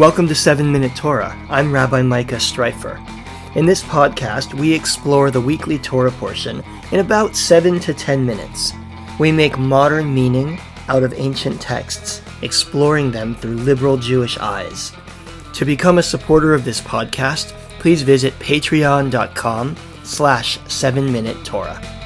Welcome to 7 Minute Torah. I'm Rabbi Micah Streiffer. In this podcast, we explore the weekly Torah portion in about 7 to 10 minutes. We make modern meaning out of ancient texts, exploring them through liberal Jewish eyes. To become a supporter of this podcast, please visit patreon.com slash 7-minute Torah.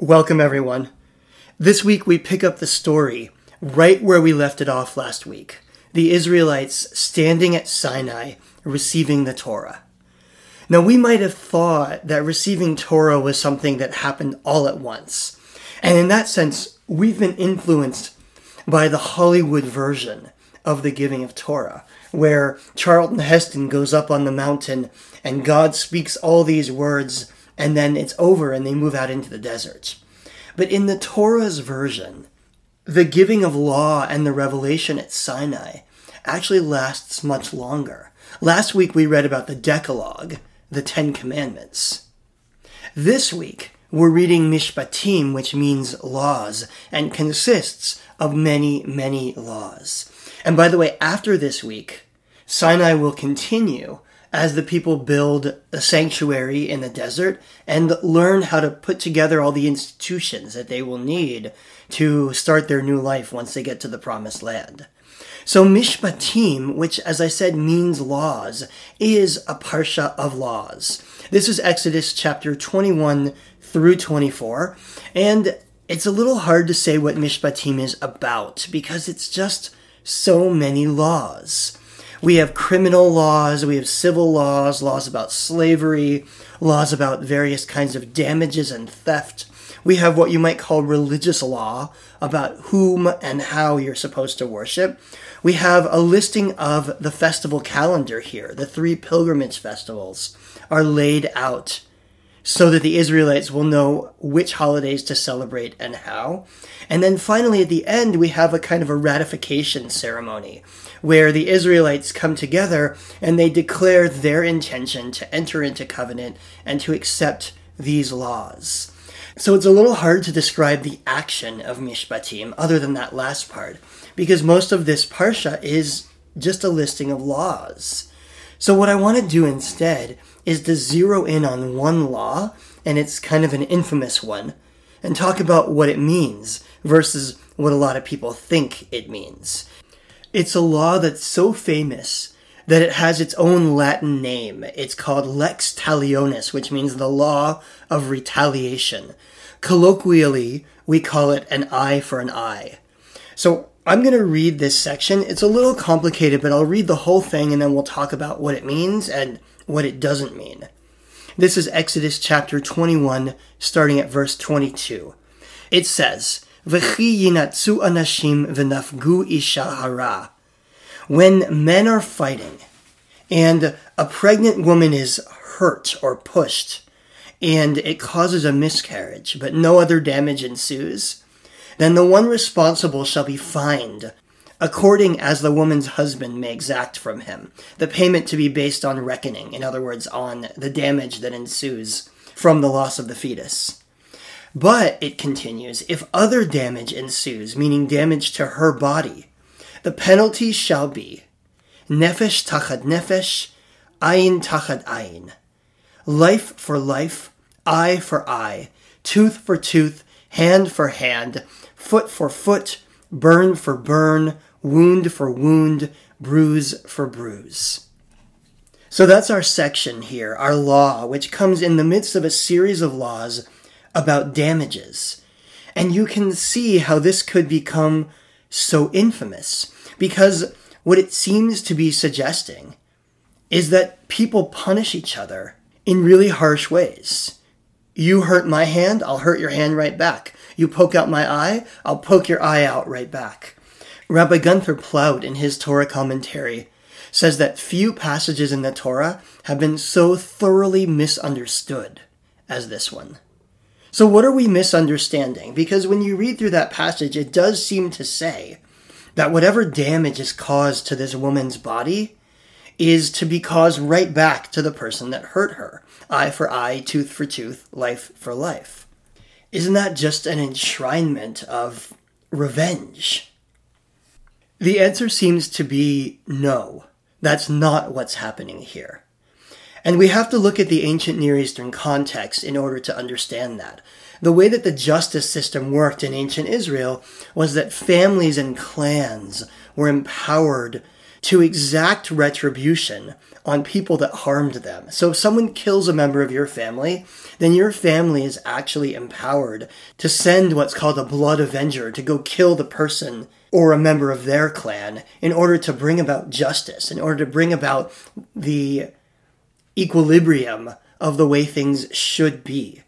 Welcome, everyone. This week we pick up the story right where we left it off last week the Israelites standing at Sinai receiving the Torah. Now, we might have thought that receiving Torah was something that happened all at once. And in that sense, we've been influenced by the Hollywood version of the giving of Torah, where Charlton Heston goes up on the mountain and God speaks all these words, and then it's over and they move out into the desert. But in the Torah's version, the giving of law and the revelation at Sinai actually lasts much longer. Last week we read about the Decalogue, the Ten Commandments. This week we're reading Mishpatim, which means laws, and consists of many, many laws. And by the way, after this week, Sinai will continue as the people build a sanctuary in the desert and learn how to put together all the institutions that they will need to start their new life once they get to the promised land. So Mishpatim, which as I said means laws, is a parsha of laws. This is Exodus chapter 21 through 24, and it's a little hard to say what Mishpatim is about because it's just so many laws. We have criminal laws, we have civil laws, laws about slavery, laws about various kinds of damages and theft. We have what you might call religious law about whom and how you're supposed to worship. We have a listing of the festival calendar here. The three pilgrimage festivals are laid out so that the Israelites will know which holidays to celebrate and how. And then finally, at the end, we have a kind of a ratification ceremony where the Israelites come together and they declare their intention to enter into covenant and to accept these laws. So it's a little hard to describe the action of Mishpatim other than that last part, because most of this parsha is just a listing of laws. So what I want to do instead is to zero in on one law, and it's kind of an infamous one, and talk about what it means versus what a lot of people think it means. It's a law that's so famous that it has its own Latin name. It's called Lex Talionis, which means the law of retaliation. Colloquially, we call it an eye for an eye. So I'm going to read this section. It's a little complicated, but I'll read the whole thing and then we'll talk about what it means and what it doesn't mean. This is Exodus chapter 21, starting at verse 22. It says, V'chi yinatsu anashim v'nafgu isha hara. When men are fighting and a pregnant woman is hurt or pushed and it causes a miscarriage, but no other damage ensues, then the one responsible shall be fined according as the woman's husband may exact from him, the payment to be based on reckoning, in other words, on the damage that ensues from the loss of the fetus. But, it continues, if other damage ensues, meaning damage to her body, the penalty shall be nefesh tachad nefesh, ayin tachad ayin, life for life, eye for eye, tooth for tooth, hand for hand, foot for foot, burn for burn, wound for wound, bruise for bruise. So that's our section here, our law, which comes in the midst of a series of laws about damages. And you can see how this could become so infamous, because what it seems to be suggesting is that people punish each other in really harsh ways. You hurt my hand, I'll hurt your hand right back. You poke out my eye, I'll poke your eye out right back. Rabbi Gunther Plaut, in his Torah commentary, says that few passages in the Torah have been so thoroughly misunderstood as this one. So, what are we misunderstanding? Because when you read through that passage, it does seem to say that whatever damage is caused to this woman's body is to be caused right back to the person that hurt her eye for eye, tooth for tooth, life for life. isn't that just an enshrinement of revenge? The answer seems to be no. That's not what's happening here. And we have to look at the ancient Near Eastern context in order to understand that. The way that the justice system worked in ancient Israel was that families and clans were empowered to exact retribution on people that harmed them. So if someone kills a member of your family, then your family is actually empowered to send what's called a blood avenger to go kill the person or a member of their clan in order to bring about justice, in order to bring about the equilibrium of the way things should be.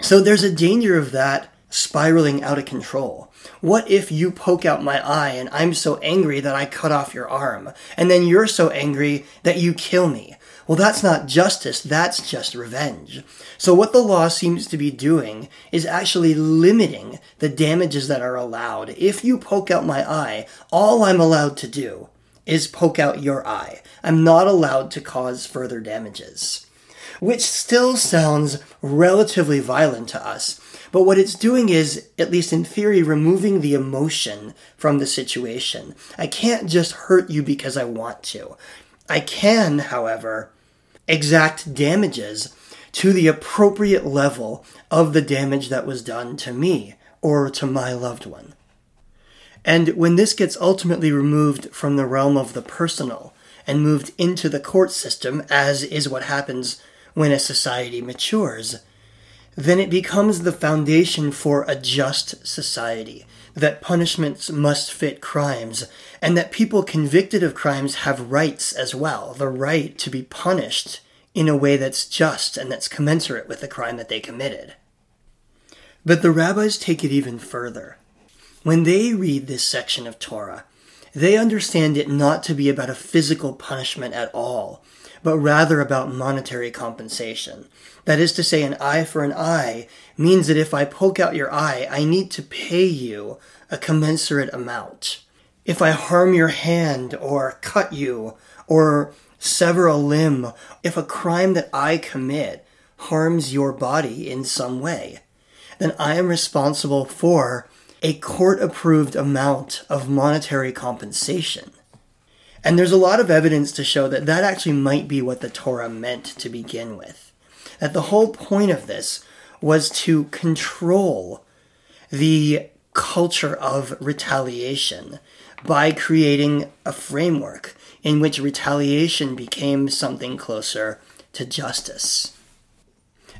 So there's a danger of that spiraling out of control. What if you poke out my eye and I'm so angry that I cut off your arm, and then you're so angry that you kill me? Well, that's not justice, that's just revenge. So, what the law seems to be doing is actually limiting the damages that are allowed. If you poke out my eye, all I'm allowed to do is poke out your eye. I'm not allowed to cause further damages. Which still sounds relatively violent to us, but what it's doing is, at least in theory, removing the emotion from the situation. I can't just hurt you because I want to. I can, however, exact damages to the appropriate level of the damage that was done to me or to my loved one. And when this gets ultimately removed from the realm of the personal and moved into the court system, as is what happens when a society matures, then it becomes the foundation for a just society, that punishments must fit crimes, and that people convicted of crimes have rights as well, the right to be punished in a way that's just and that's commensurate with the crime that they committed. But the rabbis take it even further. When they read this section of Torah, they understand it not to be about a physical punishment at all, but rather about monetary compensation. That is to say, an eye for an eye means that if I poke out your eye, I need to pay you a commensurate amount. If I harm your hand or cut you or sever a limb, if a crime that I commit harms your body in some way, then I am responsible for a court approved amount of monetary compensation. And there's a lot of evidence to show that that actually might be what the Torah meant to begin with. That the whole point of this was to control the culture of retaliation by creating a framework in which retaliation became something closer to justice.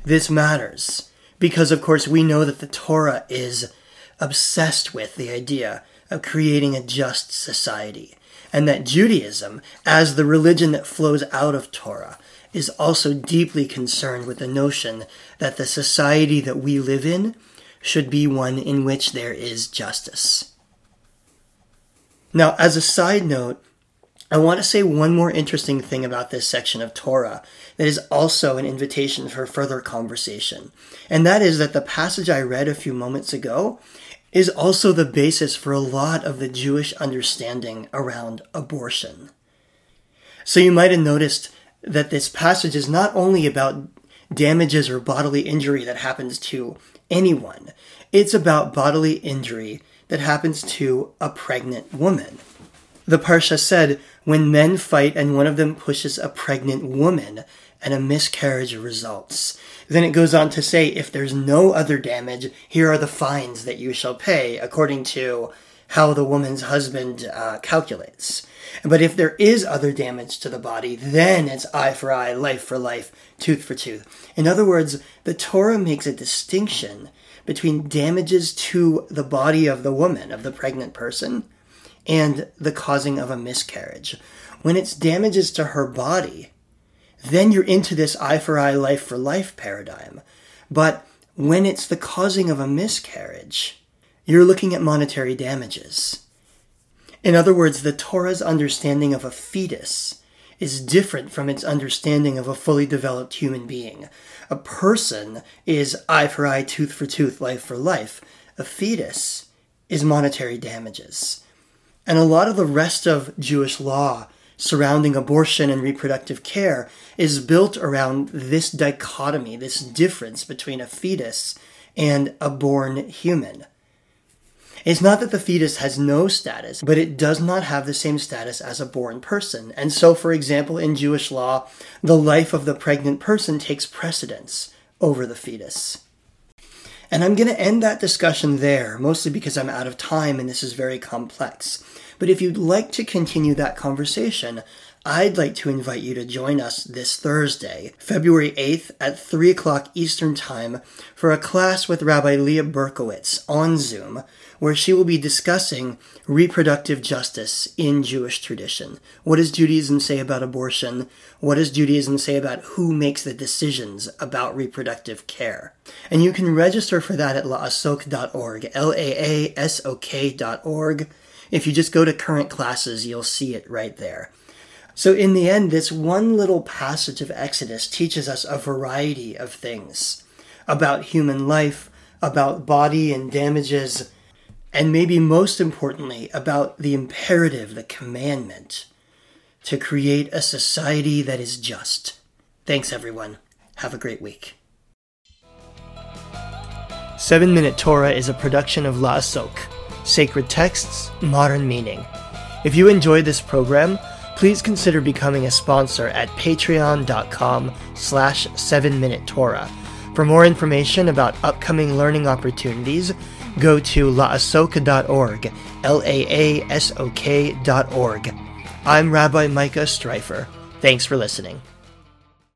This matters because, of course, we know that the Torah is obsessed with the idea of creating a just society and that Judaism, as the religion that flows out of Torah, is also deeply concerned with the notion that the society that we live in should be one in which there is justice. Now, as a side note, I want to say one more interesting thing about this section of Torah that is also an invitation for further conversation. And that is that the passage I read a few moments ago is also the basis for a lot of the Jewish understanding around abortion. So you might have noticed that this passage is not only about damages or bodily injury that happens to anyone, it's about bodily injury that happens to a pregnant woman. The Parsha said, when men fight and one of them pushes a pregnant woman, and a miscarriage results. Then it goes on to say, if there's no other damage, here are the fines that you shall pay according to how the woman's husband uh, calculates. But if there is other damage to the body, then it's eye for eye, life for life, tooth for tooth. In other words, the Torah makes a distinction between damages to the body of the woman, of the pregnant person, and the causing of a miscarriage. When it's damages to her body, then you're into this eye for eye, life for life paradigm. But when it's the causing of a miscarriage, you're looking at monetary damages. In other words, the Torah's understanding of a fetus is different from its understanding of a fully developed human being. A person is eye for eye, tooth for tooth, life for life. A fetus is monetary damages. And a lot of the rest of Jewish law surrounding abortion and reproductive care is built around this dichotomy, this difference between a fetus and a born human. It's not that the fetus has no status, but it does not have the same status as a born person. And so, for example, in Jewish law, the life of the pregnant person takes precedence over the fetus. And I'm going to end that discussion there, mostly because I'm out of time and this is very complex. But if you'd like to continue that conversation, I'd like to invite you to join us this Thursday, February 8th at 3 o'clock Eastern Time for a class with Rabbi Leah Berkowitz on Zoom, where she will be discussing reproductive justice in Jewish tradition. What does Judaism say about abortion? What does Judaism say about who makes the decisions about reproductive care? And you can register for that at laasok.org, L-A-A-S-O-K.org. If you just go to current classes, you'll see it right there. So, in the end, this one little passage of Exodus teaches us a variety of things about human life, about body and damages, and maybe most importantly, about the imperative, the commandment, to create a society that is just. Thanks, everyone. Have a great week. 7 Minute Torah is a production of Laasok, Sacred Texts, Modern Meaning. If you enjoyed this program, please consider becoming a sponsor at patreon.com slash 7 minute Torah. For more information about upcoming learning opportunities, go to laasoka.org, L-A-A-S-O-K dot. I'm Rabbi Micah Streiffer. Thanks for listening.